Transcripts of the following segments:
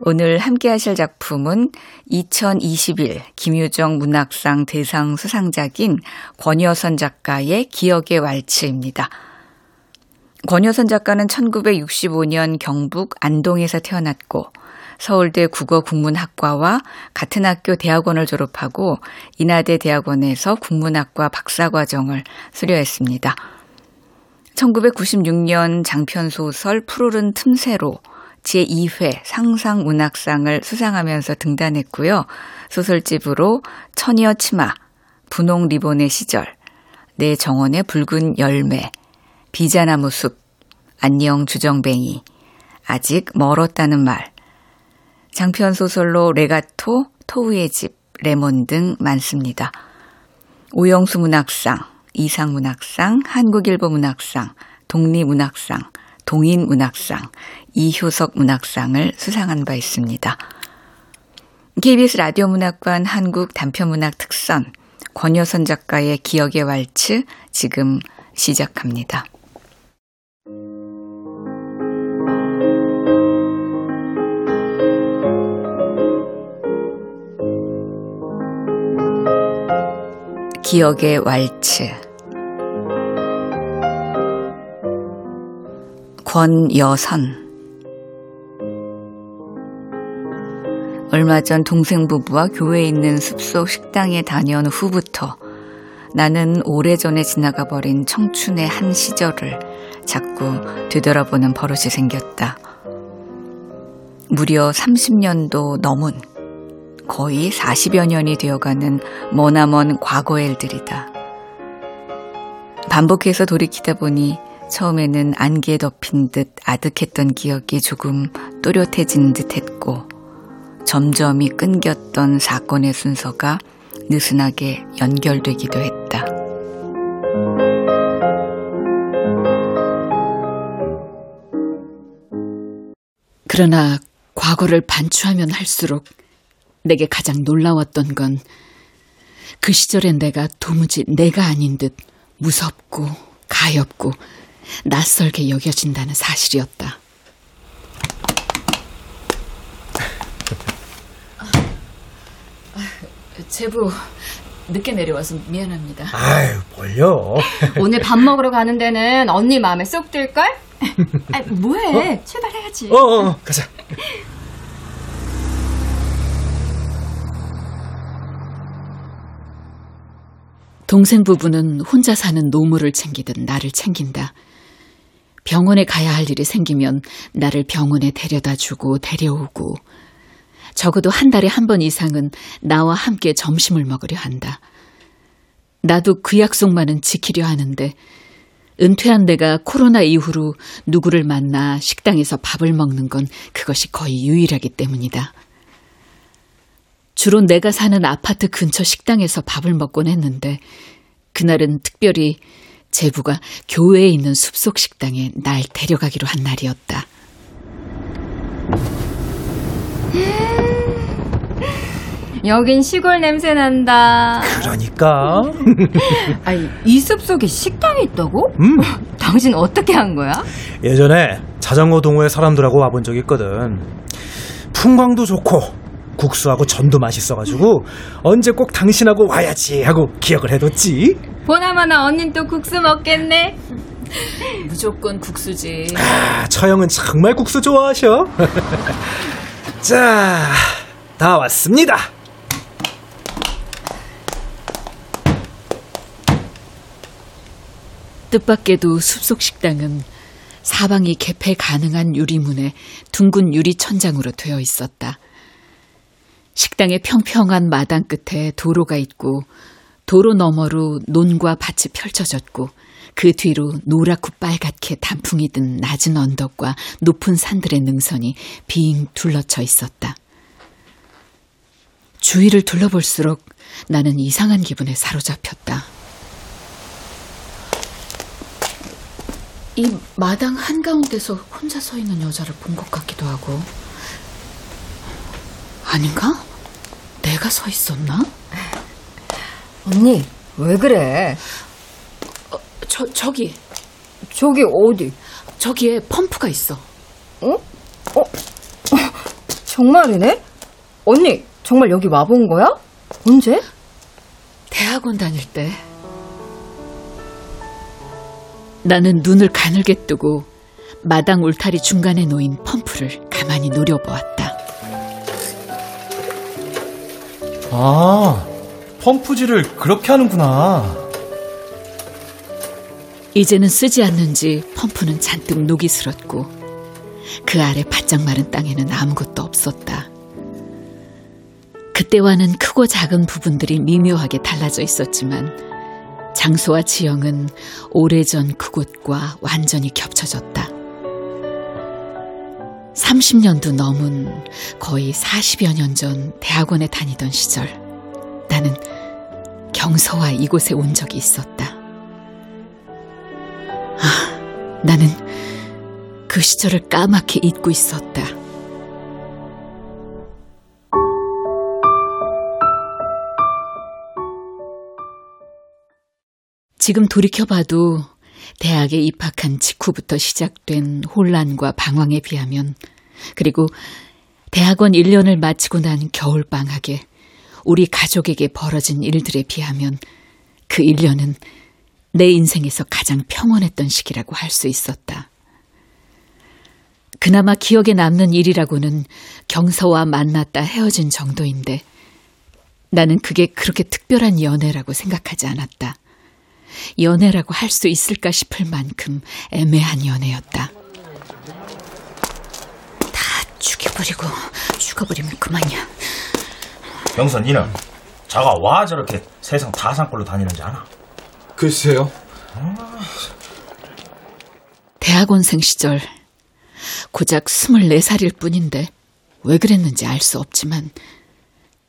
오늘 함께 하실 작품은 2021 김유정 문학상 대상 수상작인 권여선 작가의 기억의 왈츠입니다. 권여선 작가는 1965년 경북 안동에서 태어났고 서울대 국어국문학과와 같은 학교 대학원을 졸업하고 인하대 대학원에서 국문학과 박사과정을 수료했습니다. 1996년 장편소설 푸르른 틈새로 제2회 상상문학상을 수상하면서 등단했고요. 소설집으로 처녀 치마, 분홍 리본의 시절, 내 정원의 붉은 열매, 비자나무 숲, 안녕 주정뱅이, 아직 멀었다는 말, 장편 소설로 레가토, 토우의 집, 레몬 등 많습니다. 오영수 문학상, 이상 문학상, 한국일보 문학상, 독립문학상, 동인 문학상, 이효석 문학상을 수상한 바 있습니다. KBS 라디오 문학관 한국 단편문학 특선, 권여선 작가의 기억의 왈츠 지금 시작합니다. 기억의 왈츠 권여선 얼마 전 동생 부부와 교회에 있는 숲속 식당에 다녀온 후부터 나는 오래전에 지나가 버린 청춘의 한 시절을 자꾸 되돌아보는 버릇이 생겼다. 무려 30년도 넘은 거의 40여 년이 되어가는 머나먼 과거의 일들이다. 반복해서 돌이키다 보니 처음에는 안개에 덮인 듯 아득했던 기억이 조금 또렷해진 듯 했고, 점점이 끊겼던 사건의 순서가 느슨하게 연결되기도 했다. 그러나 과거를 반추하면 할수록 내게 가장 놀라웠던 건 그 시절엔 내가 도무지 내가 아닌 듯 무섭고 가엽고 낯설게 여겨진다는 사실이었다. 제부 늦게 내려와서 미안합니다. 아유, 뭘요? 오늘 밥 먹으러 가는 데는 언니 마음에 쏙 들걸? 아, 뭐해? 어? 출발해야지. 어, 어, 어, 가자. 동생 부부는 혼자 사는 노무를 챙기듯 나를 챙긴다. 병원에 가야 할 일이 생기면 나를 병원에 데려다 주고 데려오고 적어도 한 달에 한 번 이상은 나와 함께 점심을 먹으려 한다. 나도 그 약속만은 지키려 하는데 은퇴한 내가 코로나 이후로 누구를 만나 식당에서 밥을 먹는 건 그것이 거의 유일하기 때문이다. 주로 내가 사는 아파트 근처 식당에서 밥을 먹곤 했는데 그날은 특별히 제부가 교회에 있는 숲속 식당에 날 데려가기로 한 날이었다. 여긴 시골 냄새 난다. 그러니까. 아니, 이 숲 속에 식당이 있다고? 음. 당신 어떻게 한 거야? 예전에 자전거 동호회 사람들하고 와본 적 있거든. 풍광도 좋고 국수하고 전도 맛있어가지고 언제 꼭 당신하고 와야지 하고 기억을 해뒀지. 보나마나 언닌 또 국수 먹겠네. 무조건 국수지. 아, 처형은 정말 국수 좋아하셔. 자, 다 왔습니다. 뜻밖에도 숲속 식당은 사방이 개폐 가능한 유리문에 둥근 유리 천장으로 되어 있었다. 식당의 평평한 마당 끝에 도로가 있고 도로 너머로 논과 밭이 펼쳐졌고 그 뒤로 노랗고 빨갛게 단풍이 든 낮은 언덕과 높은 산들의 능선이 빙 둘러쳐 있었다. 주위를 둘러볼수록 나는 이상한 기분에 사로잡혔다. 이 마당 한가운데서 혼자 서 있는 여자를 본 것 같기도 하고, 아닌가? 내가 서 있었나? 언니, 왜 그래? 저, 저기, 저기 어디? 저기에 펌프가 있어. 정말이네? 언니, 정말 여기 와본 거야? 언제? 대학원 다닐 때. 나는 눈을 가늘게 뜨고 마당 울타리 중간에 놓인 펌프를 가만히 노려보았다. 아, 펌프질을 그렇게 하는구나. 이제는 쓰지 않는지 펌프는 잔뜩 녹이 슬었고 그 아래 바짝 마른 땅에는 아무것도 없었다. 그때와는 크고 작은 부분들이 미묘하게 달라져 있었지만 장소와 지형은 오래전 그곳과 완전히 겹쳐졌다. 30년도 넘은 거의 40여 년 전 대학원에 다니던 시절 나는 경서와 이곳에 온 적이 있었다. 아, 나는 그 시절을 까맣게 잊고 있었다. 지금 돌이켜봐도 대학에 입학한 직후부터 시작된 혼란과 방황에 비하면 그리고 대학원 1년을 마치고 난 겨울방학에 우리 가족에게 벌어진 일들에 비하면 그 1년은 내 인생에서 가장 평온했던 시기라고 할 수 있었다. 그나마 기억에 남는 일이라고는 경서와 만났다 헤어진 정도인데 나는 그게 그렇게 특별한 연애라고 생각하지 않았다. 연애라고 할 수 있을까 싶을 만큼 애매한 연애였다. 다 죽여버리고 죽어버리면 그만이야. 영선 니는 자가 와 저렇게 세상 다 산꼴로 다니는지 아나? 글쎄요. 대학원생 시절 고작 24살일 뿐인데 왜 그랬는지 알 수 없지만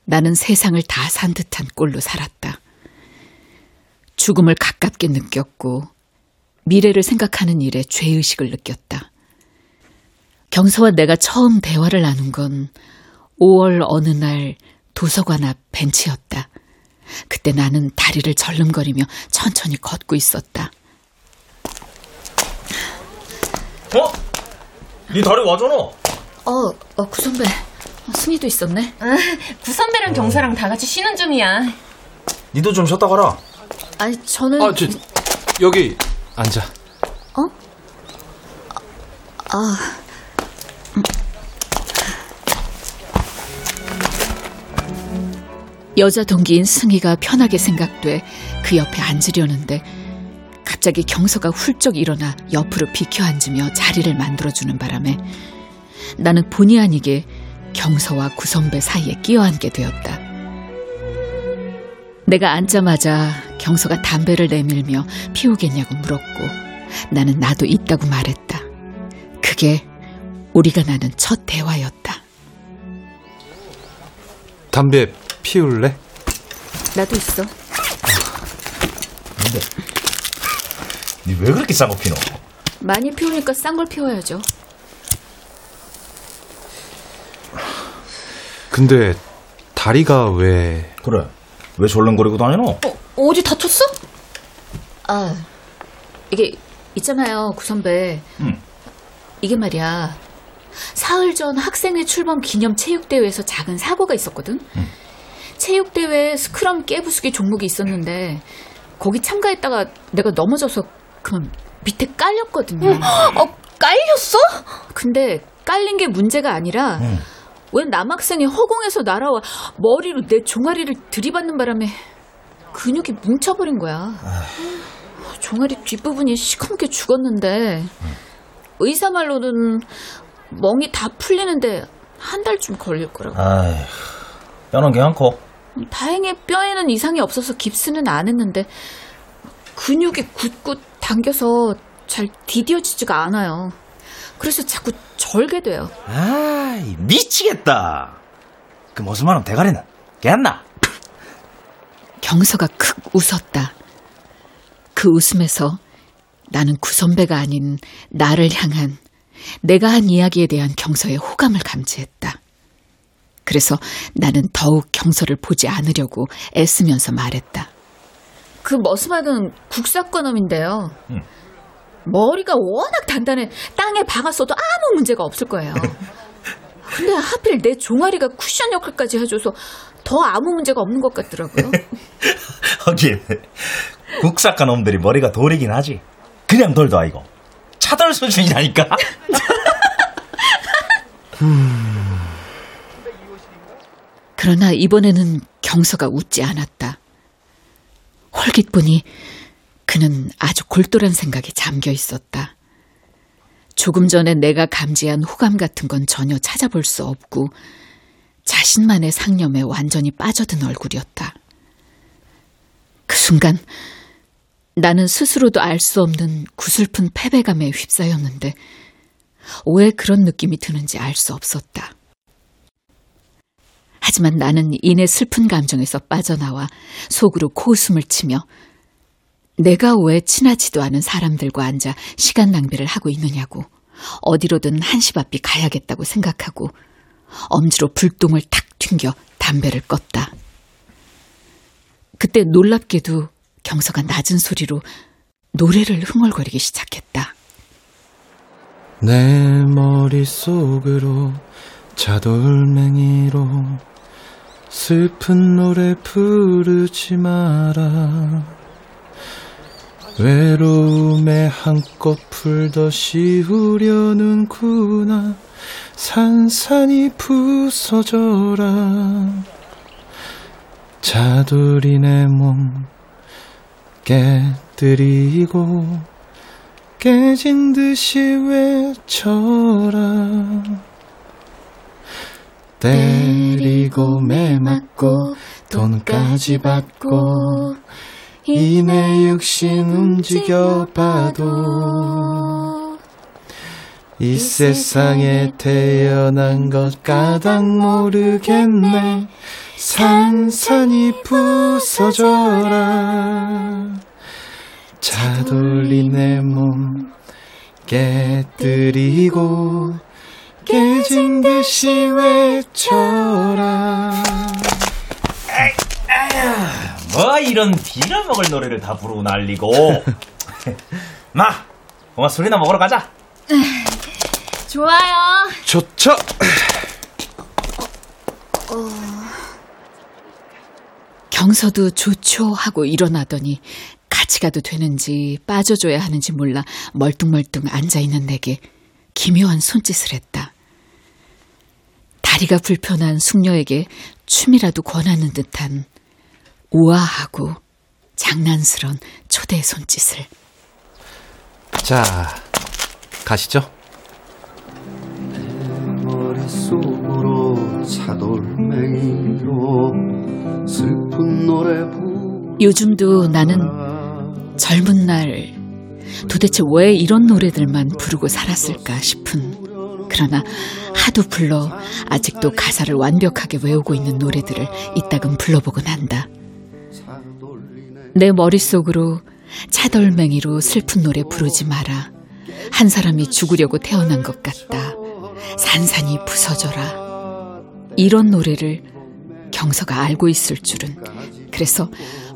나는 세상을 다 산 듯한 꼴로 살았다. 죽음을 가깝게 느꼈고 미래를 생각하는 일에 죄의식을 느꼈다. 경서와 내가 처음 대화를 나눈 건 5월 어느 날 도서관 앞 벤치였다. 그때 나는 다리를 절름거리며 천천히 걷고 있었다. 어? 니 다리 와잖아. 어, 어, 구선배. 승희도 있었네. 구선배랑 경사랑 다 같이 쉬는 중이야. 니도 좀 쉬었다 가라. 아니, 저는. 아, 저, 여기 앉아. 여자 동기인 승희가 편하게 생각돼 그 옆에 앉으려는데 갑자기 경서가 훌쩍 일어나 옆으로 비켜 앉으며 자리를 만들어주는 바람에 나는 본의 아니게 경서와 구선배 사이에 끼어앉게 되었다. 내가 앉자마자 경서가 담배를 내밀며 피우겠냐고 물었고 나는 나도 있다고 말했다. 그게 우리가 나는 첫 대화였다. 담배 피울래? 나도 있어. 니왜 그렇게 싼 거 피노? 많이 피우니까 싼 걸 피워야죠. 근데 다리가 왜... 그래. 왜 졸름거리고 다니노? 어 디 다쳤어? 아, 이게 있잖아요, 구선배. 응. 이게 말이야. 사흘 전 학생회 출범 기념 체육대회에서 작은 사고가 있었거든. 체육대회 스크럼 깨부수기 종목이 있었는데 거기 참가했다가 내가 넘어져서 그만 밑에 깔렸거든요. 어, 깔렸어? 근데 깔린 게 문제가 아니라 응. 웬 남학생이 허공에서 날아와 머리로 내 종아리를 들이받는 바람에 근육이 뭉쳐버린 거야. 종아리 뒷부분이 시커멓게 죽었는데 의사 말로는 멍이 다 풀리는데 한 달쯤 걸릴 거라고. 아이, 뼈는 괜찮고. 다행히 뼈에는 이상이 없어서 깁스는 안 했는데 근육이 굳굳 당겨서 잘 디뎌지지가 않아요. 그래서 자꾸 절게 돼요. 아이, 미치겠다. 그 무슨 말은 대가리는 괜찮나? 경서가 크 웃었다. 그 웃음에서 나는 구선배가 아닌 나를 향한 내가 한 이야기에 대한 경서의 호감을 감지했다. 그래서 나는 더욱 경서를 보지 않으려고 애쓰면서 말했다. 그 머스마는 국사과놈인데요. 머리가 워낙 단단해 땅에 박았어도 아무 문제가 없을 거예요. 근데 하필 내 종아리가 쿠션 역할까지 해줘서 더 아무 문제가 없는 것 같더라고요. 하긴 국사과 놈들이 머리가 돌이긴 하지. 그냥 돌도 아니고 차돌 수준이라니까. 그러나 이번에는 경서가 웃지 않았다. 홀깃 보니 그는 아주 골똘한 생각에 잠겨 있었다. 조금 전에 내가 감지한 호감 같은 건 전혀 찾아볼 수 없고 자신만의 상념에 완전히 빠져든 얼굴이었다. 그 순간 나는 스스로도 알 수 없는 구슬픈 패배감에 휩싸였는데 왜 그런 느낌이 드는지 알 수 없었다. 하지만 나는 이내 슬픈 감정에서 빠져나와 속으로 코웃음을 치며 내가 왜 친하지도 않은 사람들과 앉아 시간 낭비를 하고 있느냐고 어디로든 한시 앞이 가야겠다고 생각하고 엄지로 불똥을 탁 튕겨 담배를 껐다. 그때 놀랍게도 경서가 낮은 소리로 노래를 흥얼거리기 시작했다. 내 머릿속으로 차돌맹이로 슬픈 노래 부르지 마라 외로움에 한꺼풀 더 씌우려는구나. 산산이 부서져라. 내몸 깨뜨리고 깨진 듯이 외쳐라. 때리고 매맞고 돈까지 받고 이 내 육신 움직여봐도 이 세상에 태어난 것 까닭 모르겠네. 산산이 부서져라. 차돌리 내몸 깨뜨리고 깨진 듯이 외쳐라 뭐 이런 빌어먹을 노래를 다 부르고 날리고. 마, 엄마 술이나 먹으러 가자. 좋아요. 좋죠 경서도 좋죠 하고 일어나더니 같이 가도 되는지 빠져줘야 하는지 몰라 멀뚱멀뚱 앉아있는 내게 기묘한 손짓을 했다. 다리가 불편한 숙녀에게 춤이라도 권하는 듯한 우아하고 장난스런 초대 손짓을. 자 가시죠 머릿속으로 차돌맹이로 슬픈 노래 부 요즘도 나는 젊은 날 도대체 왜 이런 노래들만 부르고 살았을까 싶은 그러나 하도 불러 아직도 가사를 완벽하게 외우고 있는 노래들을 이따금 불러보곤 한다. 내 머릿속으로 차돌맹이로 슬픈 노래 부르지 마라. 한 사람이 죽으려고 태어난 것 같다. 산산이 부서져라. 이런 노래를 경서가 알고 있을 줄은. 그래서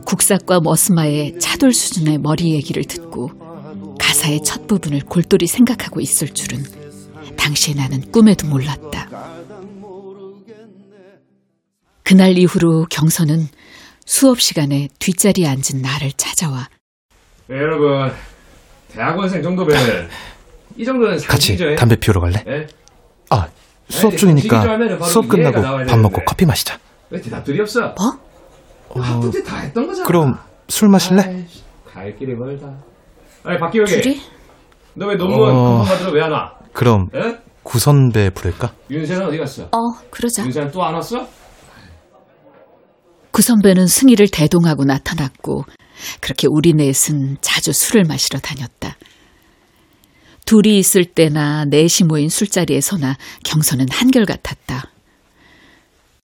국사과 머스마의 차돌 수준의 머리 얘기를 듣고 가사의 첫 부분을 골똘히 생각하고 있을 줄은 당시에 나는 꿈에도 몰랐다. 그날 이후로 경서는 수업 시간에 뒷자리에 앉은 나를 찾아와 네, 여러분 대학원생 정도면 이 정도는 같이 상식이죠. 담배 피우러 갈래? 예? 아 수업 아니, 중이니까 수업 끝나고 밥 먹고. 커피 마시자 왜 대답들이 없어? 뭐? 학부 때다 했던 거잖아. 그럼 술 마실래? 아이씨, 갈 길이 멀다. 아니 박기혁이, 둘이? 너왜 논문 어. 받으러 왜 안 와? 그럼 예? 구선배 부를까? 윤세는 어디 갔어? 어 그러자 윤세는 또 안 왔어? 그 선배는 승희를 대동하고 나타났고 그렇게 우리 넷은 자주 술을 마시러 다녔다. 둘이 있을 때나 넷이 모인 술자리에서나 경서는 한결같았다.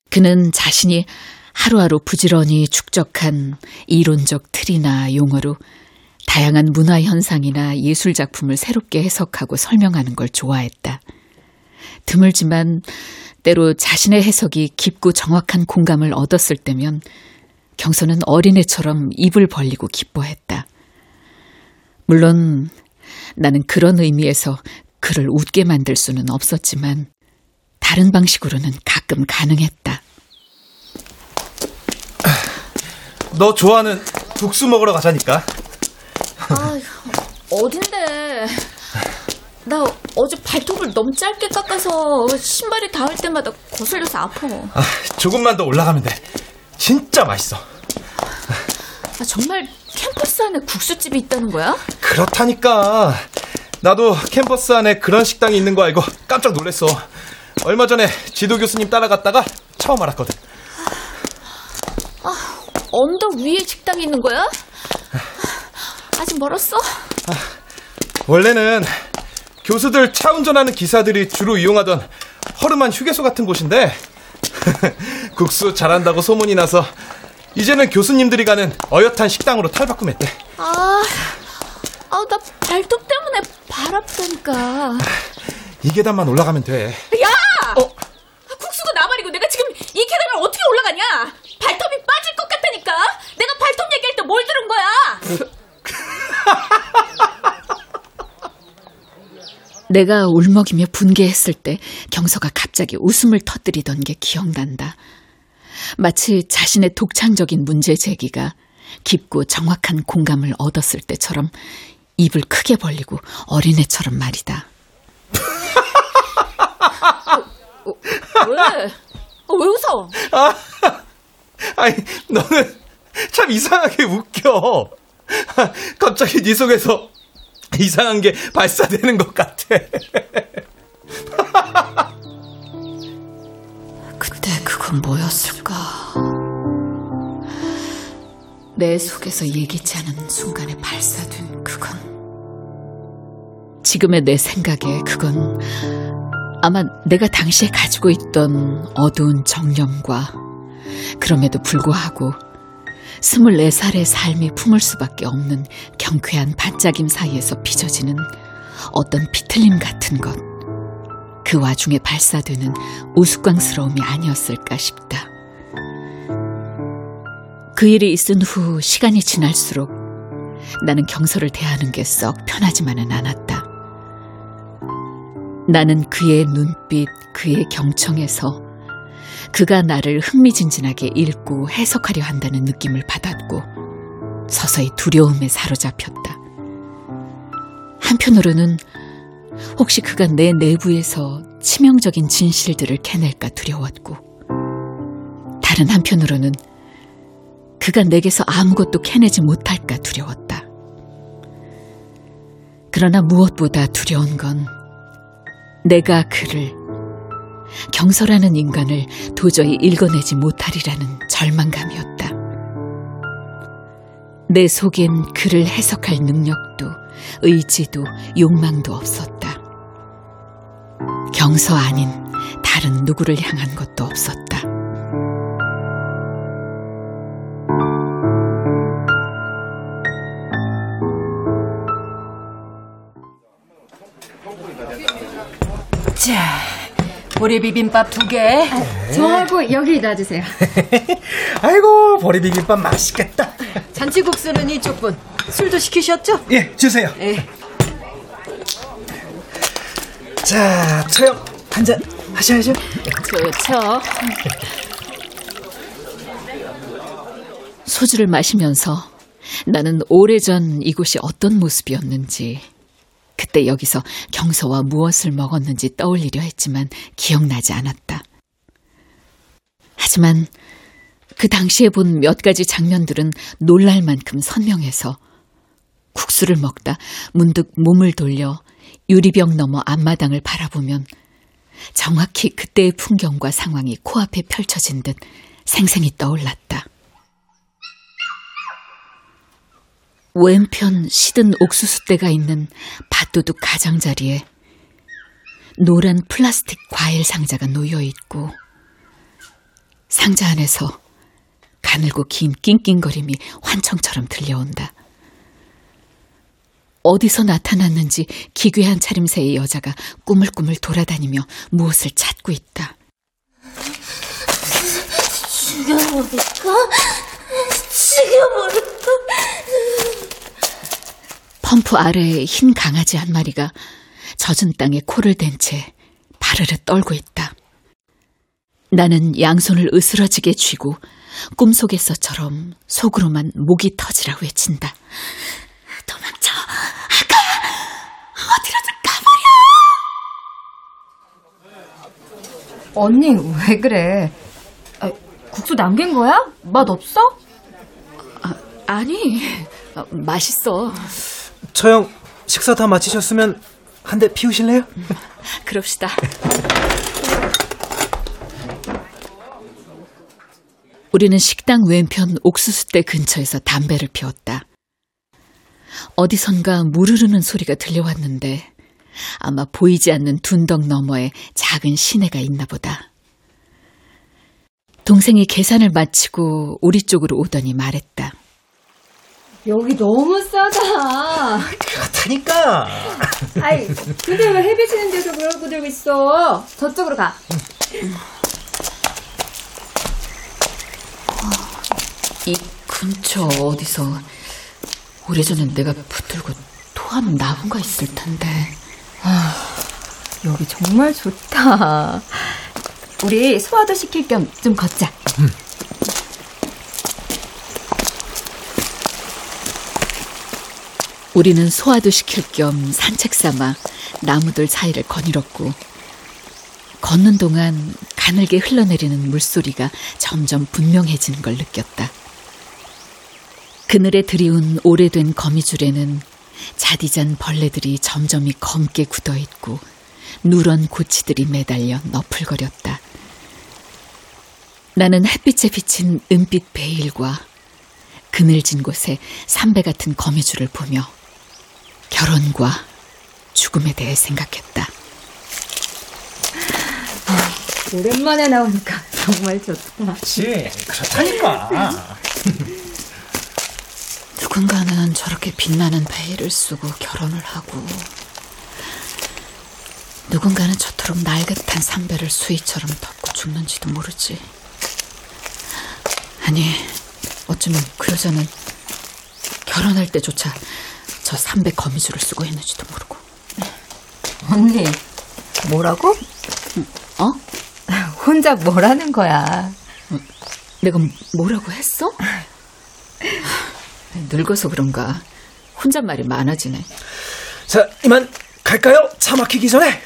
그는 자신이 하루하루 부지런히 축적한 이론적 틀이나 용어로 다양한 문화 현상이나 예술 작품을 새롭게 해석하고 설명하는 걸 좋아했다. 드물지만 때로 자신의 해석이 깊고 정확한 공감을 얻었을 때면 경서는 어린애처럼 입을 벌리고 기뻐했다. 물론 나는 그런 의미에서 그를 웃게 만들 수는 없었지만 다른 방식으로는 가끔 가능했다. 너 좋아하는 국수 먹으러 가자니까. 아, 어딘데? 나 어제 발톱을 너무 짧게 깎아서 신발이 닿을 때마다 거슬려서 아파. 아, 조금만 더 올라가면 돼. 진짜 맛있어. 아, 정말 캠퍼스 안에 국수집이 있다는 거야? 그렇다니까. 나도 캠퍼스 안에 그런 식당이 있는 거 알고 깜짝 놀랐어. 얼마 전에 지도 교수님 따라갔다가 처음 알았거든. 언덕 위에 식당이 있는 거야? 아직 멀었어? 원래는 교수들 차 운전하는 기사들이 주로 이용하던 허름한 휴게소 같은 곳인데 국수 잘한다고 소문이 나서 이제는 교수님들이 가는 어엿한 식당으로 탈바꿈했대. 아, 아, 나 발톱 때문에 발 아프다니까. 이 계단만 올라가면 돼. 야! 국수도 나발이고 내가 지금 이 계단을 어떻게 올라가냐? 발톱이 빠질 것 같다니까. 내가 발톱 얘기할 때 뭘 들은 거야? 내가 울먹이며 분개했을 때 경서가 갑자기 웃음을 터뜨리던 게 기억난다. 마치 자신의 독창적인 문제 제기가 깊고 정확한 공감을 얻었을 때처럼 입을 크게 벌리고 어린애처럼 말이다. 왜? 어, 왜 웃어? 아, 아니 너는 참 이상하게 웃겨. 갑자기 네 속에서 이상한 게 발사되는 것 같아. 그때 그건 뭐였을까? 내 속에서 예기치 않은 순간에 발사된 그건 지금의 내 생각에 그건 아마 내가 당시에 가지고 있던 어두운 정념과 그럼에도 불구하고 24살의 삶이 품을 수밖에 없는 경쾌한 반짝임 사이에서 빚어지는 어떤 비틀림 같은 것. 그 와중에 발사되는 우스꽝스러움이 아니었을까 싶다. 그 일이 있은 후 시간이 지날수록 나는 경서를 대하는 게 썩 편하지만은 않았다. 나는 그의 눈빛, 그의 경청에서 그가 나를 흥미진진하게 읽고 해석하려 한다는 느낌을 받았고 서서히 두려움에 사로잡혔다. 한편으로는 혹시 그가 내 내부에서 치명적인 진실들을 캐낼까 두려웠고 다른 한편으로는 그가 내게서 아무것도 캐내지 못할까 두려웠다. 그러나 무엇보다 두려운 건 내가 그를 경서라는 인간을 도저히 읽어내지 못하리라는 절망감이었다. 내 속엔 그를 해석할 능력도 의지도 욕망도 없었다. 경서 아닌 다른 누구를 향한 것도 없었다. 보리 비빔밥 두 개. 저하고 여기 놔주세요. 아이고 보리 비빔밥 맛있겠다. 잔치국수는 이쪽 분. 술도 시키셨죠? 예, 주세요. 예. 자, 처형 한잔 하셔야죠. 좋죠. 소주를 마시면서 나는 오래전 이곳이 어떤 모습이었는지, 그때 여기서 경서와 무엇을 먹었는지 떠올리려 했지만 기억나지 않았다. 하지만 그 당시에 본 몇 가지 장면들은 놀랄 만큼 선명해서 국수를 먹다 문득 몸을 돌려 유리병 너머 앞마당을 바라보면 정확히 그때의 풍경과 상황이 코앞에 펼쳐진 듯 생생히 떠올랐다. 왼편 시든 옥수수대가 있는 밭도둑 가장자리에 노란 플라스틱 과일 상자가 놓여 있고 상자 안에서 가늘고 긴 낑낑거림이 환청처럼 들려온다. 어디서 나타났는지 기괴한 차림새의 여자가 꾸물꾸물 돌아다니며 무엇을 찾고 있다. 죽여버릴까? 죽여버릴까? 펌프 아래에 흰 강아지 한 마리가 젖은 땅에 코를 댄 채 바르르 떨고 있다. 나는 양손을 으스러지게 쥐고 꿈속에서처럼 속으로만 목이 터지라 외친다. 도망쳐! 아까 어디로든 가버려! 언니, 왜 그래? 아, 국수 남긴 거야? 맛 없어? 아니, 어, 맛있어. 처형 식사 다 마치셨으면 한 대 피우실래요? 그럽시다. 우리는 식당 왼편 옥수수대 근처에서 담배를 피웠다. 어디선가 무르르는 소리가 들려왔는데 아마 보이지 않는 둔덕 너머에 작은 시내가 있나 보다. 동생이 계산을 마치고 우리 쪽으로 오더니 말했다. 여기 너무 싸다. 그렇다니까. 아이, 근데 왜 햇빛 는 데서 그러고 들고 있어? 저쪽으로 가. 이 근처 어디서 오래전에 내가 붙들고 토하는 나무가 있을 텐데. 여기 정말 좋다. 우리 소화도 시킬 겸 좀 걷자. 우리는 소화도 시킬 겸 산책 삼아 나무들 사이를 거닐었고 걷는 동안 가늘게 흘러내리는 물소리가 점점 분명해지는 걸 느꼈다. 그늘에 들이운 오래된 거미줄에는 자디잔 벌레들이 점점이 검게 굳어 있고 누런 고치들이 매달려 너풀거렸다. 나는 햇빛에 비친 은빛 베일과 그늘진 곳에 삼배 같은 거미줄을 보며 결혼과 죽음에 대해 생각했다. 오랜만에 나오니까 정말 좋다. 그렇지. 그렇다니까. 누군가는 저렇게 빛나는 베일을 쓰고 결혼을 하고 누군가는 저토록 날긋한 삼배를 수의처럼 덮고 죽는지도 모르지. 아니, 어쩌면 그 여자는 결혼할 때조차 저 삼배 거미줄을 쓰고 있는지도 모르고. 언니, 뭐라고? 어? 혼자 뭐라는 거야? 내가 뭐라고 했어? 늙어서 그런가 혼잣말이 많아지네. 자, 이만 갈까요? 차 막히기 전에.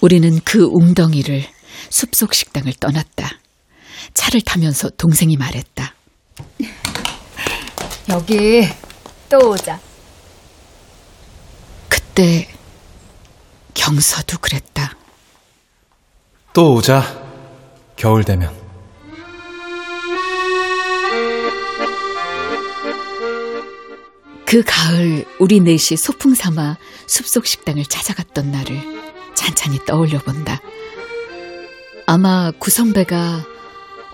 우리는 그 웅덩이를 숲속 식당을 떠났다. 차를 타면서 동생이 말했다. 여기 또 오자. 그때 경서도 그랬다. 또 오자. 겨울 되면. 그 가을 우리 넷이 소풍 삼아 숲속 식당을 찾아갔던 날을 찬찬히 떠올려 본다. 아마 구선배가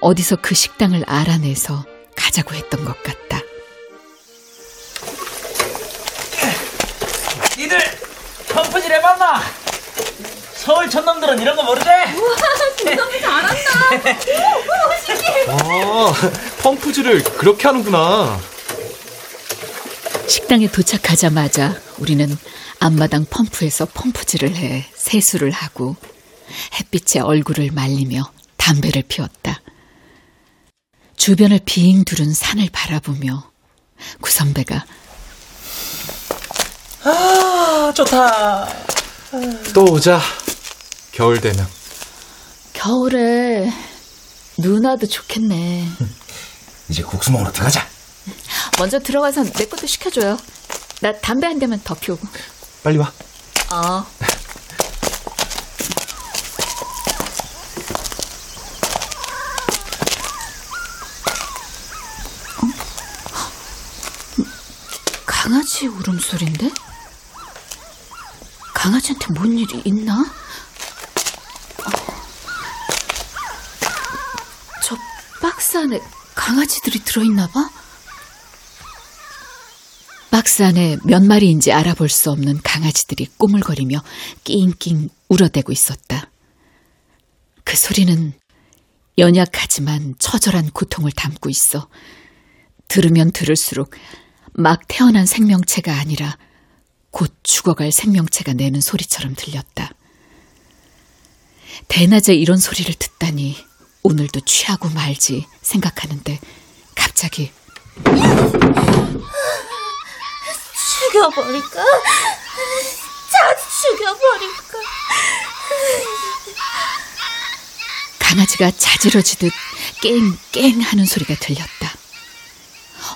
어디서 그 식당을 알아내서 가자고 했던 것 같다. 니들 펌프질 해봤나? 서울 촌놈들은 이런 거 모르지? 아, 펌프질을 그렇게 하는구나. 식당에 도착하자마자 우리는 앞마당 펌프에서 펌프질을 해 세수를 하고 햇빛에 얼굴을 말리며 담배를 피웠다. 주변을 빙 두른 산을 바라보며 구선배가 아, 좋다. 또 오자. 겨울 되면. 겨울에 눈 와도 좋겠네. 이제 국수 먹으러 들어가자. 먼저 들어가서 내 것도 시켜줘요. 나 담배 한 대만 더 피우고. 빨리 와. 어. 강아지 울음소리인데? 강아지한테 뭔 일이 있나? 어. 저 박스 안에 강아지들이 들어있나 봐? 박스 안에 몇 마리인지 알아볼 수 없는 강아지들이 꾸물거리며 낑낑 울어대고 있었다. 그 소리는 연약하지만 처절한 고통을 담고 있어 들으면 들을수록 막 태어난 생명체가 아니라 곧 죽어갈 생명체가 내는 소리처럼 들렸다. 대낮에 이런 소리를 듣다니 오늘도 취하고 말지 생각하는데 갑자기 죽여버릴까? 다 죽여버릴까? 강아지가 자지러지듯 깽깽 하는 소리가 들렸다.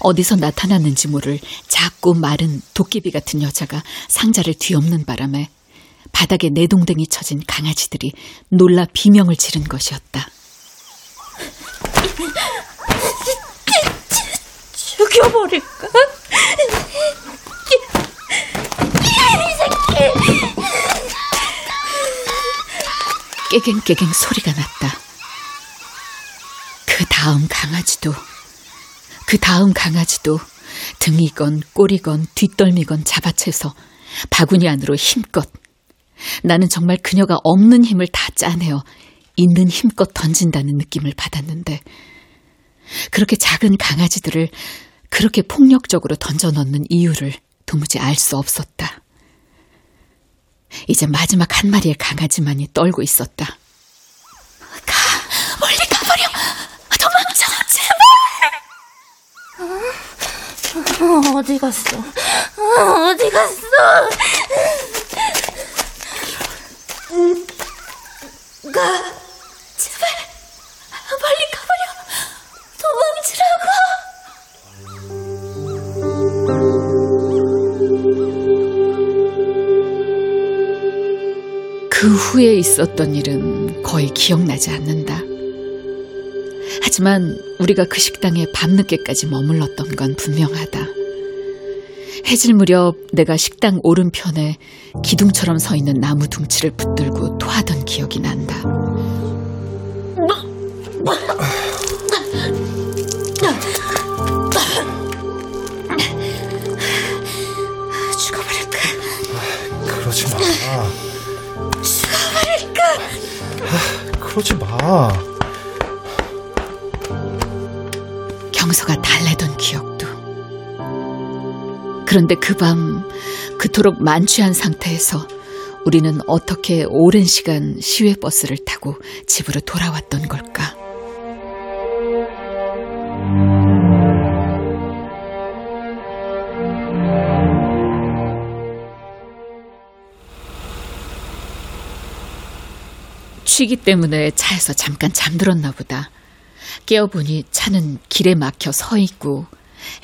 어디서 나타났는지 모를 작고 마른 도깨비 같은 여자가 상자를 뒤엎는 바람에 바닥에 내동댕이 쳐진 강아지들이 놀라 비명을 지른 것이었다. 죽여버릴까? 이 새끼! 깨갱깨갱 소리가 났다. 그 다음 강아지도, 그 다음 강아지도 등이건 꼬리건 뒷덜미건 잡아채서 바구니 안으로 힘껏. 나는 정말 그녀가 없는 힘을 다 짜내어 있는 힘껏 던진다는 느낌을 받았는데, 그렇게 작은 강아지들을 그렇게 폭력적으로 던져 넣는 이유를 도무지 알 수 없었다. 이제 마지막 한 마리의 강아지만이 떨고 있었다. 가, 멀리 가버려! 도망쳐, 제발! 어, 어디 갔어? 어, 어디 갔어? 가, 제발, 빨리 가버려. 도망치라고. 그 후에 있었던 일은 거의 기억나지 않는다. 하지만 우리가 그 식당에 밤늦게까지 머물렀던 건 분명하다. 해질 무렵 내가 식당 오른편에 기둥처럼 서 있는 나무 둥치를 붙들고 토하던 기억이 난다. 죽어버릴까? 그러지 마. 죽어버릴까? 그러지 마. 경서가 달래던 기억도. 그런데 그 밤 그토록 만취한 상태에서 우리는 어떻게 오랜 시간 시외버스를 타고 집으로 돌아왔던 걸까? 취기 때문에 차에서 잠깐 잠들었나 보다. 깨어보니 차는 길에 막혀 서 있고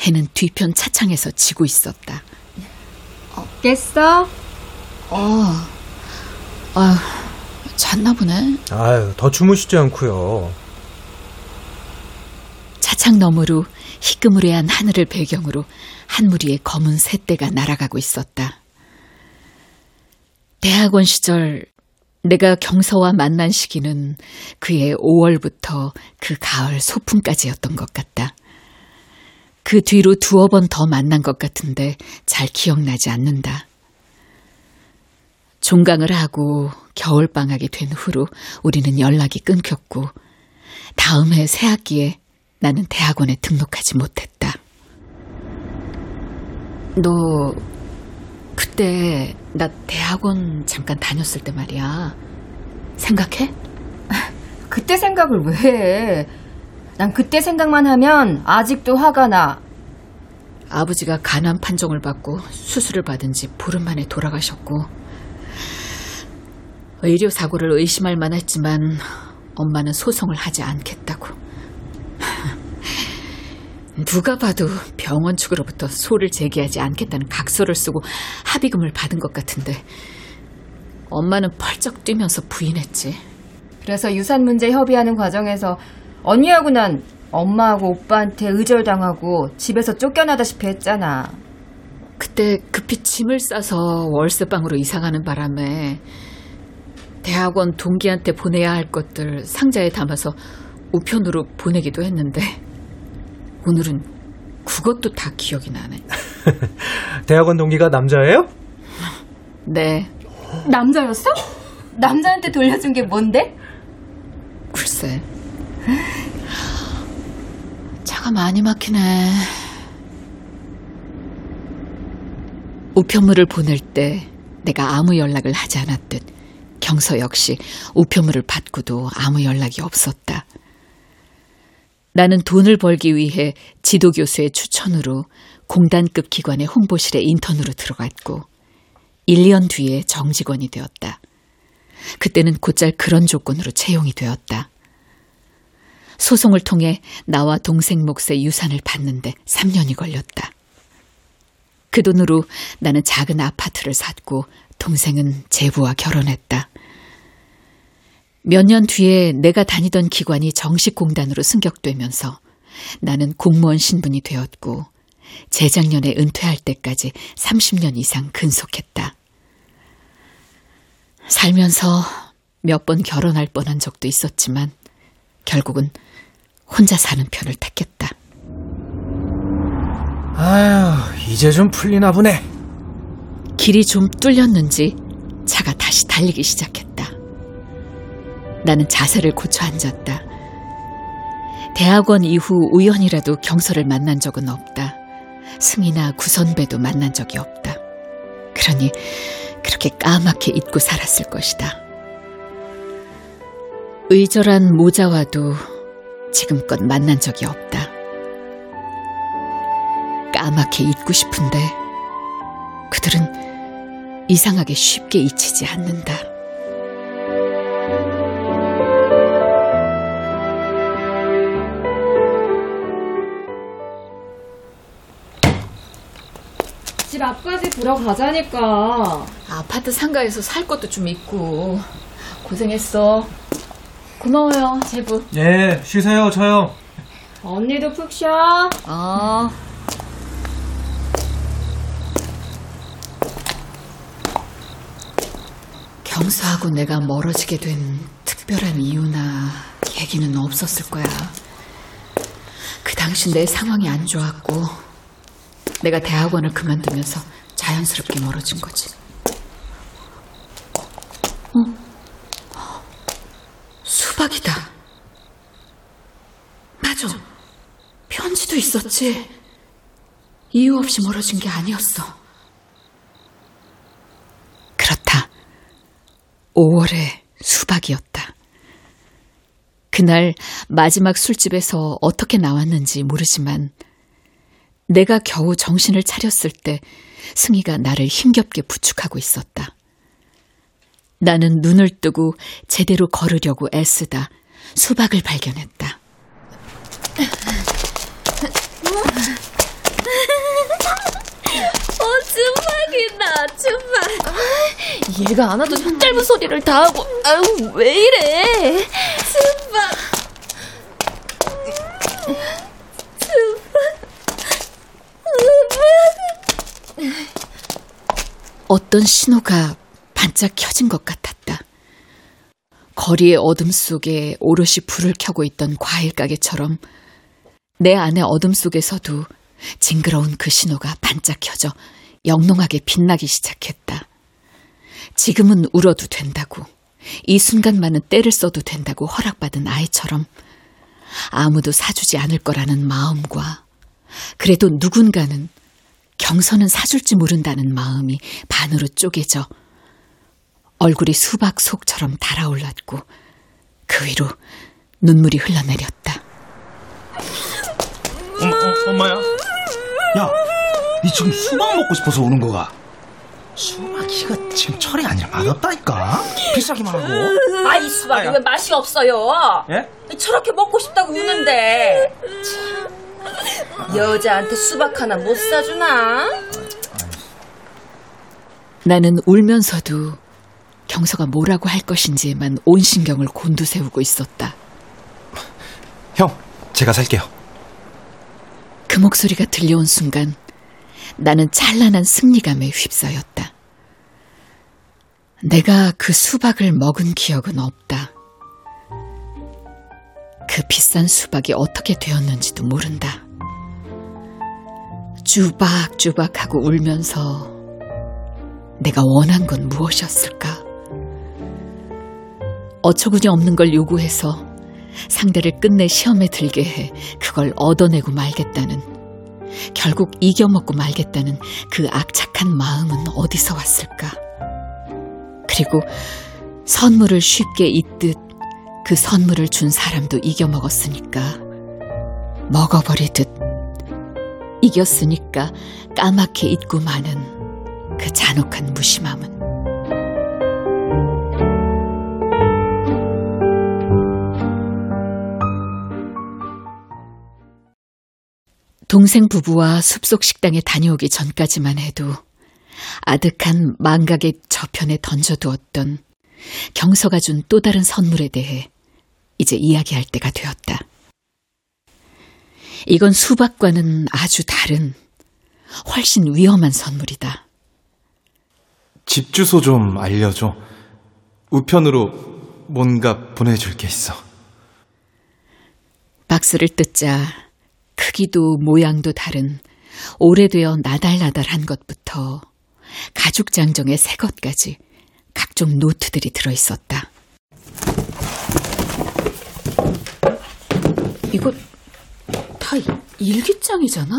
해는 뒤편 차창에서 지고 있었다. 깼어? 어, 아, 잤나 보네. 아유, 더 주무시지 않고요. 차창 너머로 희끄무레한 하늘을 배경으로 한 무리의 검은 새떼가 날아가고 있었다. 대학원 시절 내가 경서와 만난 시기는 그의 5월부터 그 가을 소풍까지였던 것 같다. 그 뒤로 두어 번 더 만난 것 같은데 잘 기억나지 않는다. 종강을 하고 겨울방학이 된 후로 우리는 연락이 끊겼고 다음 해 새학기에 나는 대학원에 등록하지 못했다. 너 그때 나 대학원 잠깐 다녔을 때 말이야. 생각해? 그때 생각을 왜 해? 난 그때 생각만 하면 아직도 화가 나. 아버지가 간암 판정을 받고 수술을 받은 지 보름 만에 돌아가셨고 의료 사고를 의심할 만했지만 엄마는 소송을 하지 않겠다고. 누가 봐도 병원 측으로부터 소를 제기하지 않겠다는 각서를 쓰고 합의금을 받은 것 같은데 엄마는 펄쩍 뛰면서 부인했지. 그래서 유산 문제 협의하는 과정에서 언니하고 난 엄마하고 오빠한테 의절당하고 집에서 쫓겨나다시피 했잖아. 그때 급히 짐을 싸서 월세방으로 이사가는 바람에 대학원 동기한테 보내야 할 것들 상자에 담아서 우편으로 보내기도 했는데 오늘은 그것도 다 기억이 나네. 대학원 동기가 남자예요? 네, 남자였어? 남자한테 돌려준 게 뭔데? 글쎄. 차가 많이 막히네. 우편물을 보낼 때 내가 아무 연락을 하지 않았듯 경서 역시 우편물을 받고도 아무 연락이 없었다. 나는 돈을 벌기 위해 지도교수의 추천으로 공단급 기관의 홍보실에 인턴으로 들어갔고 1, 2년 뒤에 정직원이 되었다. 그때는 곧잘 그런 조건으로 채용이 되었다. 소송을 통해 나와 동생 몫의 유산을 받는데 3년이 걸렸다. 그 돈으로 나는 작은 아파트를 샀고 동생은 제부와 결혼했다. 몇 년 뒤에 내가 다니던 기관이 정식공단으로 승격되면서 나는 공무원 신분이 되었고 재작년에 은퇴할 때까지 30년 이상 근속했다. 살면서 몇 번 결혼할 뻔한 적도 있었지만 결국은 혼자 사는 편을 택했다. 아휴, 이제 좀 풀리나 보네. 길이 좀 뚫렸는지 차가 다시 달리기 시작했다. 나는 자세를 고쳐 앉았다. 대학원 이후 우연이라도 경서를 만난 적은 없다. 승이나 구선배도 만난 적이 없다. 그러니 그렇게 까맣게 잊고 살았을 것이다. 의절한 모자와도 지금껏 만난 적이 없다. 까맣게 잊고 싶은데 그들은 이상하게 쉽게 잊히지 않는다. 집 앞까지 들어가자니까. 아파트 상가에서 살 것도 좀 있고 고생했어. 고마워요, 제부. 예, 쉬세요, 저요. 언니도 푹 쉬어. 어. 경수하고 내가 멀어지게 된 특별한 이유나 얘기는 없었을 거야. 그 당시 내 상황이 안 좋았고, 내가 대학원을 그만두면서 자연스럽게 멀어진 거지. 어? 수박이다. 맞아. 편지도 있었지. 이유 없이 멀어진 게 아니었어. 그렇다. 5월의 수박이었다. 그날 마지막 술집에서 어떻게 나왔는지 모르지만 내가 겨우 정신을 차렸을 때 승희가 나를 힘겹게 부축하고 있었다. 나는 눈을 뜨고 제대로 걸으려고 애쓰다 수박을 발견했다. 어, 쭈박이다, 쭈박. 얘가 안 와도 손 짧은 소리를 다 하고, 아유, 왜 이래. 쭈박. 어떤 신호가 반짝 켜진 것 같았다. 거리의 어둠 속에 오롯이 불을 켜고 있던 과일 가게처럼 내 안의 어둠 속에서도 징그러운 그 신호가 반짝 켜져 영롱하게 빛나기 시작했다. 지금은 울어도 된다고, 이 순간만은 때를 써도 된다고 허락받은 아이처럼 아무도 사주지 않을 거라는 마음과 그래도 누군가는 경선은 사줄지 모른다는 마음이 반으로 쪼개져 얼굴이 수박 속처럼 달아올랐고 그 위로 눈물이 흘러내렸다. 엄마, 어, 엄마야? 야, 니 지금 수박 먹고 싶어서 우는 거가? 수박이가 지금 철이 아니라 맛없다니까? 비싸기만 하고. 아이, 수박이 왜 맛이 없어요? 예? 저렇게 먹고 싶다고 우는데. 참, 여자한테 수박 하나 못 사주나? 나는 울면서도 경서가 뭐라고 할 것인지에만 온 신경을 곤두세우고 있었다. 형, 제가 살게요. 그 목소리가 들려온 순간 나는 찬란한 승리감에 휩싸였다. 내가 그 수박을 먹은 기억은 없다. 그 비싼 수박이 어떻게 되었는지도 모른다. 쭈박쭈박하고 울면서 내가 원한 건 무엇이었을까? 어처구니 없는 걸 요구해서 상대를 끝내 시험에 들게 해 그걸 얻어내고 말겠다는 결국 이겨먹고 말겠다는 그 악착한 마음은 어디서 왔을까? 그리고 선물을 쉽게 잊듯 그 선물을 준 사람도 이겨 먹었으니까. 먹어버리듯 이겼으니까 까맣게 잊고 마는 그 잔혹한 무심함은. 동생 부부와 숲속 식당에 다녀오기 전까지만 해도 아득한 망각의 저편에 던져두었던 경서가 준 또 다른 선물에 대해 이제 이야기할 때가 되었다. 이건 수박과는 아주 다른, 훨씬 위험한 선물이다. 집 주소 좀 알려줘. 우편으로 뭔가 보내줄 게 있어. 박스를 뜯자 크기도 모양도 다른 오래되어 나달나달한 것부터 가죽 장정의 새 것까지 각종 노트들이 들어 있었다. 이거 다 일기장이잖아.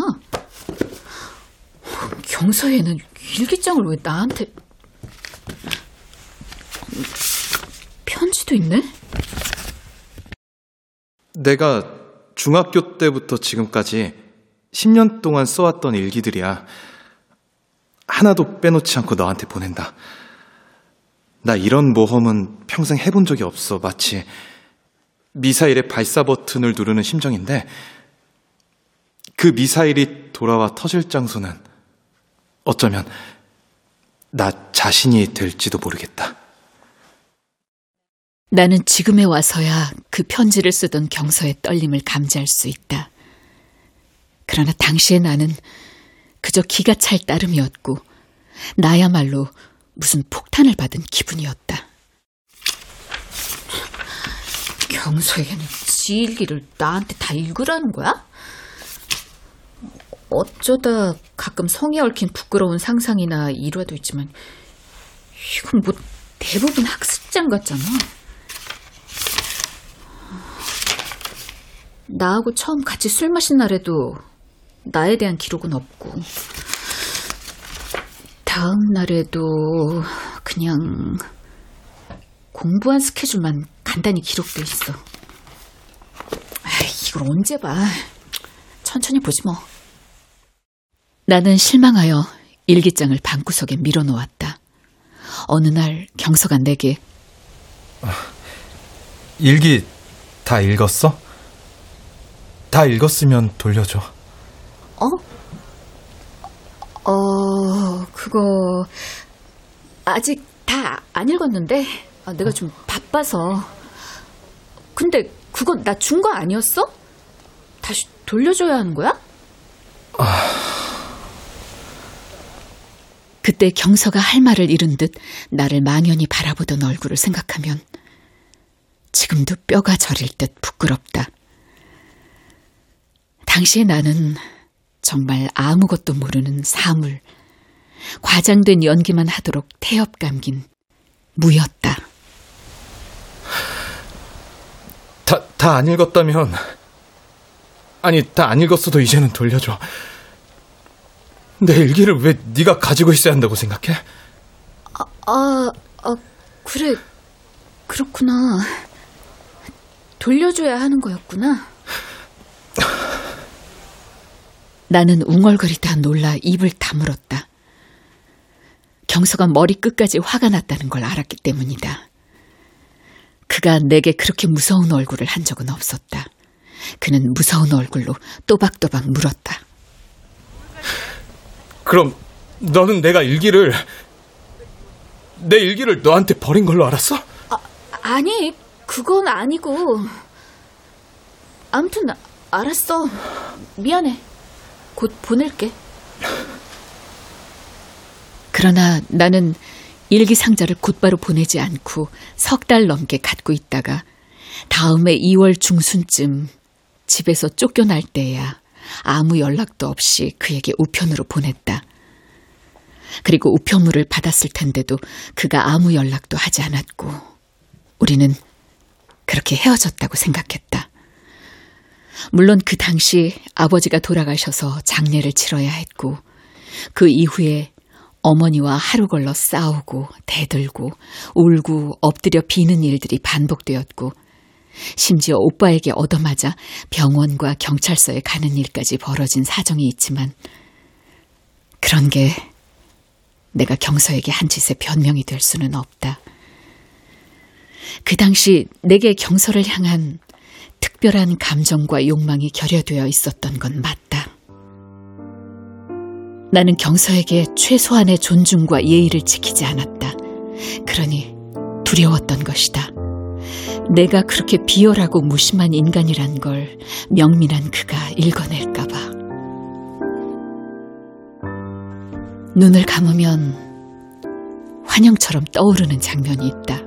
경서에는 일기장을 왜 나한테 편지도 있네? 내가 중학교 때부터 지금까지 10년 동안 써왔던 일기들이야. 하나도 빼놓지 않고 너한테 보낸다. 나 이런 모험은 평생 해본 적이 없어. 마치 미사일의 발사 버튼을 누르는 심정인데 그 미사일이 돌아와 터질 장소는 어쩌면 나 자신이 될지도 모르겠다. 나는 지금에 와서야 그 편지를 쓰던 경서의 떨림을 감지할 수 있다. 그러나 당시에 나는 그저 기가 찰 따름이었고, 나야말로 무슨 폭탄을 받은 기분이었다. 경서에는 지 일기를 나한테 다 읽으라는 거야? 어쩌다 가끔 성에 얽힌 부끄러운 상상이나 일화도 있지만, 이건 뭐 대부분 학습장 같잖아. 나하고 처음 같이 술 마신 날에도 나에 대한 기록은 없고, 다음 날에도 그냥 공부한 스케줄만 간단히 기록돼 있어. 에이, 이걸 언제 봐. 천천히 보지 뭐. 나는 실망하여 일기장을 방구석에 밀어놓았다. 어느 날 경서가 내게 일기 다 읽었어? 다 읽었으면 돌려줘. 어? 어, 그거 아직 다 안 읽었는데 아, 내가 좀 바빠서. 근데 그건 나 준 거 아니었어? 다시 돌려줘야 하는 거야? 그때 경서가 할 말을 잃은 듯 나를 망연히 바라보던 얼굴을 생각하면 지금도 뼈가 저릴 듯 부끄럽다. 당시에 나는 정말 아무것도 모르는 사물, 과장된 연기만 하도록 태엽 감긴 무였다. 다, 다안 읽었다면 아니 다 안 읽었어도 이제는 돌려줘. 내 일기를 왜 네가 가지고 있어야 한다고 생각해? 아, 아, 아, 그래. 그렇구나. 돌려줘야 하는 거였구나. 나는 웅얼거리다 놀라 입을 다물었다. 경서가 머리 끝까지 화가 났다는 걸 알았기 때문이다. 그가 내게 그렇게 무서운 얼굴을 한 적은 없었다. 그는 무서운 얼굴로 또박또박 물었다. 그럼 너는 내가 일기를 내 일기를 너한테 버린 걸로 알았어? 아니, 그건 아니고. 아무튼 알았어. 미안해. 곧 보낼게. 그러나 나는 일기 상자를 곧바로 보내지 않고 석 달 넘게 갖고 있다가 다음해 2월 중순쯤 집에서 쫓겨날 때야 아무 연락도 없이 그에게 우편으로 보냈다. 그리고 우편물을 받았을 텐데도 그가 아무 연락도 하지 않았고 우리는 그렇게 헤어졌다고 생각했다. 물론 그 당시 아버지가 돌아가셔서 장례를 치러야 했고 그 이후에 어머니와 하루 걸러 싸우고 대들고 울고 엎드려 비는 일들이 반복되었고 심지어 오빠에게 얻어맞아 병원과 경찰서에 가는 일까지 벌어진 사정이 있지만 그런 게 내가 경서에게 한 짓의 변명이 될 수는 없다. 그 당시 내게 경서를 향한 특별한 감정과 욕망이 결여되어 있었던 건 맞다. 나는 경서에게 최소한의 존중과 예의를 지키지 않았다. 그러니 두려웠던 것이다. 내가 그렇게 비열하고 무심한 인간이란 걸 명민한 그가 읽어낼까봐. 눈을 감으면 환영처럼 떠오르는 장면이 있다.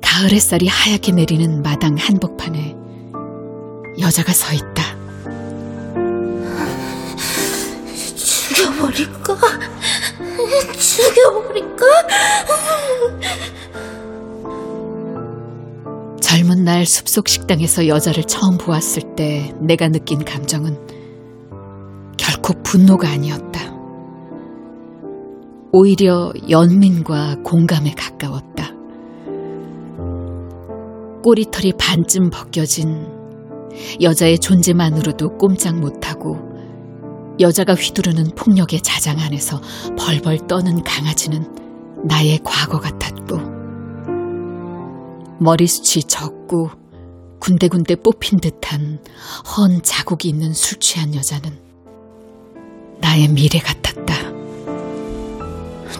가을 햇살이 하얗게 내리는 마당 한복판에 여자가 서 있다. 죽여버릴까? 죽여버릴까? 젊은 날 숲속 식당에서 여자를 처음 보았을 때 내가 느낀 감정은 결코 분노가 아니었다. 오히려 연민과 공감에 가까웠다. 꼬리털이 반쯤 벗겨진 여자의 존재만으로도 꼼짝 못하고 여자가 휘두르는 폭력의 자장 안에서 벌벌 떠는 강아지는 나의 과거 같았고 머리숱이 적고 군데군데 뽑힌 듯한 헌 자국이 있는 술 취한 여자는 나의 미래 같았다.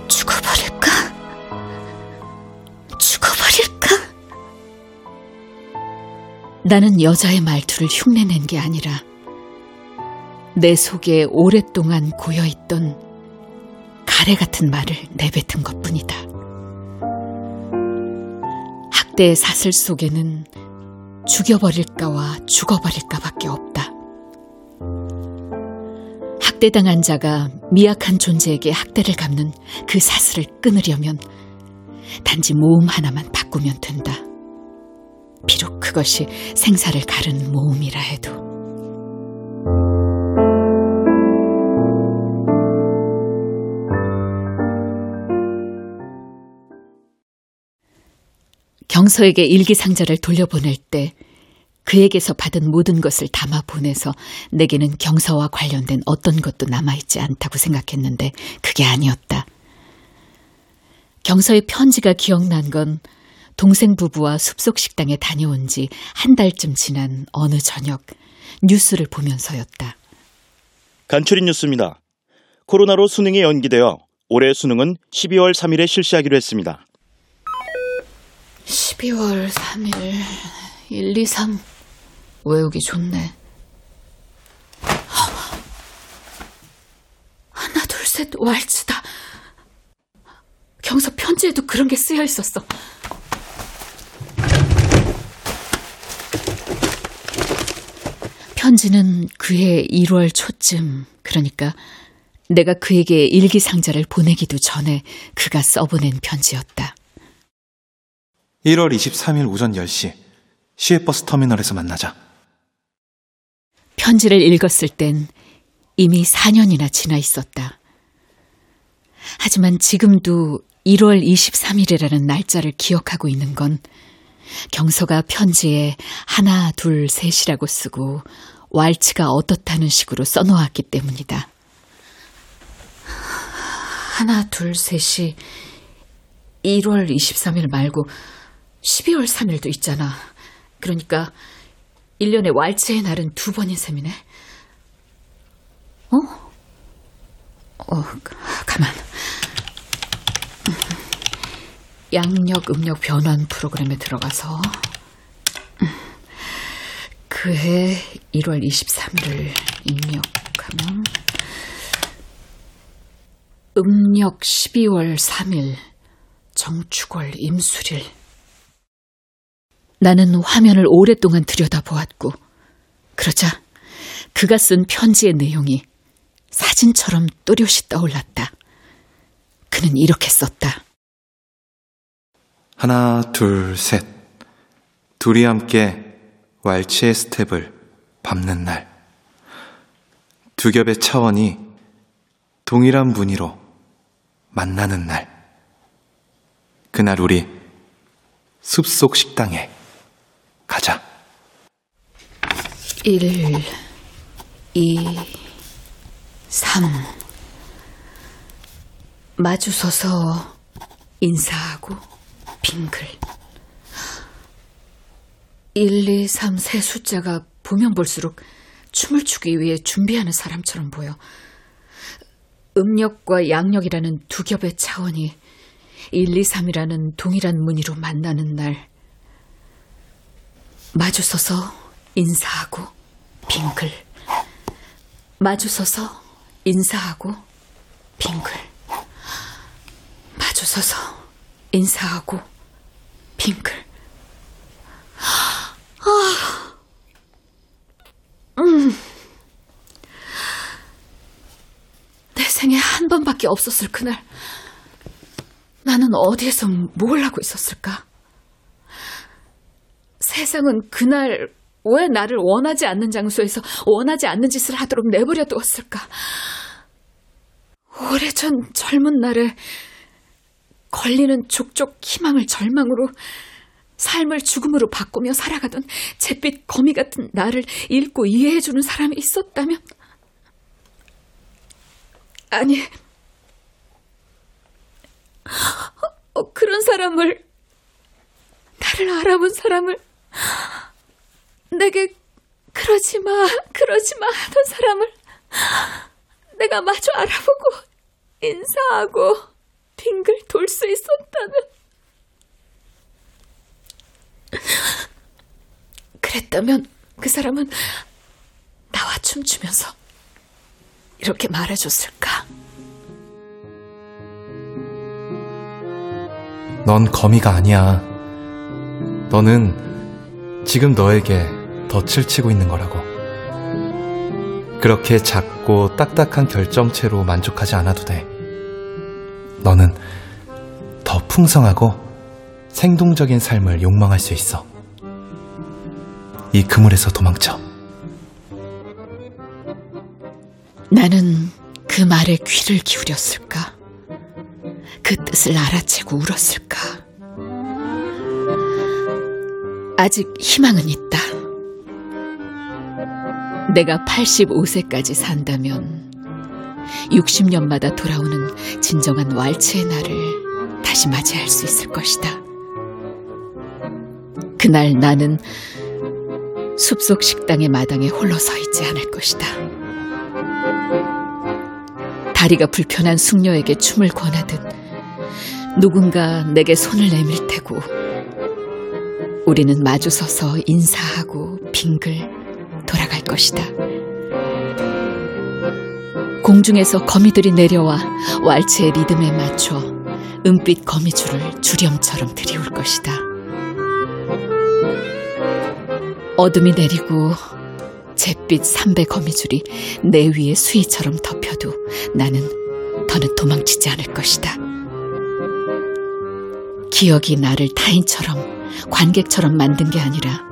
죽어버릴까? 죽어버릴까? 나는 여자의 말투를 흉내낸 게 아니라 내 속에 오랫동안 고여있던 가래 같은 말을 내뱉은 것 뿐이다. 학대의 사슬 속에는 죽여버릴까와 죽어버릴까밖에 없다. 학대당한 자가 미약한 존재에게 학대를 갚는 그 사슬을 끊으려면 단지 모음 하나만 바꾸면 된다. 비록 그것이 생사를 가른 모음이라 해도. 경서에게 일기상자를 돌려보낼 때 그에게서 받은 모든 것을 담아 보내서 내게는 경서와 관련된 어떤 것도 남아있지 않다고 생각했는데 그게 아니었다. 경서의 편지가 기억난 건 동생 부부와 숲속 식당에 다녀온 지 한 달쯤 지난 어느 저녁 뉴스를 보면서였다. 간추린 뉴스입니다. 코로나로 수능이 연기되어 올해 수능은 12월 3일에 실시하기로 했습니다. 12월 3일 1, 2, 3 외우기 좋네. 하나 둘 셋 왈츠다. 경서 편지에도 그런 게 쓰여 있었어. 편지는 그해 1월 초쯤 그러니까 내가 그에게 일기상자를 보내기도 전에 그가 써보낸 편지였다. 1월 23일 오전 10시 시외버스 터미널에서 만나자. 편지를 읽었을 땐 이미 4년이나 지나 있었다. 하지만 지금도 1월 23일이라는 날짜를 기억하고 있는 건 경서가 편지에 하나, 둘, 셋이라고 쓰고 왈츠가 어떻다는 식으로 써놓았기 때문이다. 하나, 둘, 셋이 1월 23일 말고 12월 3일도 있잖아. 그러니까 1년에 왈츠의 날은 두 번인 셈이네. 어? 어, 가만. 양력, 음력 변환 프로그램에 들어가서 그해 1월 23일을 입력하면 음력 12월 3일 정축월 임수릴 나는 화면을 오랫동안 들여다보았고 그러자 그가 쓴 편지의 내용이 사진처럼 또렷이 떠올랐다. 그는 이렇게 썼다. 하나, 둘, 셋. 둘이 함께 왈츠의 스텝을 밟는 날. 두 겹의 차원이 동일한 무늬로 만나는 날. 그날 우리 숲속 식당에 가자. 1, 2, 3. 마주서서 인사하고 빙글. 1, 2, 3 세 숫자가 보면 볼수록 춤을 추기 위해 준비하는 사람처럼 보여. 음력과 양력이라는 두 겹의 차원이 1, 2, 3이라는 동일한 무늬로 만나는 날. 마주서서 인사하고 빙글. 마주서서 인사하고 빙글. 마주서서 인사하고 빙글. 아, 음. 내 생에 한 번밖에 없었을 그날. 나는 어디에서 뭘 하고 있었을까? 세상은 그날 왜 나를 원하지 않는 장소에서 원하지 않는 짓을 하도록 내버려 두었을까? 오래전 젊은 날에 걸리는 족족 희망을 절망으로 삶을 죽음으로 바꾸며 살아가던 잿빛 거미 같은 나를 읽고 이해해주는 사람이 있었다면 아니 어, 그런 사람을 나를 알아본 사람을 내게 그러지 마 그러지 마 하던 사람을 내가 마주 알아보고 인사하고 빙글 돌 수 있었다면 그랬다면 그 사람은 나와 춤추면서 이렇게 말해줬을까? 넌 거미가 아니야. 너는 지금 너에게 덫을 치고 있는 거라고. 그렇게 작고 딱딱한 결정체로 만족하지 않아도 돼. 너는 더 풍성하고 생동적인 삶을 욕망할 수 있어. 이 그물에서 도망쳐. 나는 그 말에 귀를 기울였을까? 그 뜻을 알아채고 울었을까? 아직 희망은 있다. 내가 85세까지 산다면 60년마다 돌아오는 진정한 왈츠의 날을 다시 맞이할 수 있을 것이다. 그날 나는 숲속 식당의 마당에 홀로 서 있지 않을 것이다. 다리가 불편한 숙녀에게 춤을 권하듯 누군가 내게 손을 내밀 테고 우리는 마주서서 인사하고 빙글 것이다. 공중에서 거미들이 내려와 왈츠의 리듬에 맞춰 은빛 거미줄을 주렴처럼 들이울 것이다. 어둠이 내리고 잿빛 삼배 거미줄이 내 위에 수위처럼 덮여도 나는 더는 도망치지 않을 것이다. 기억이 나를 타인처럼 관객처럼 만든 게 아니라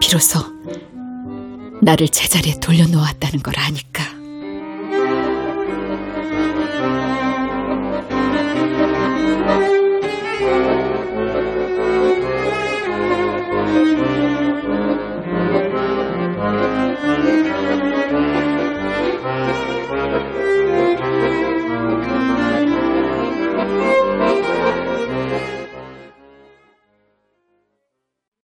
비로소 나를 제자리에 돌려놓았다는 걸 아니까.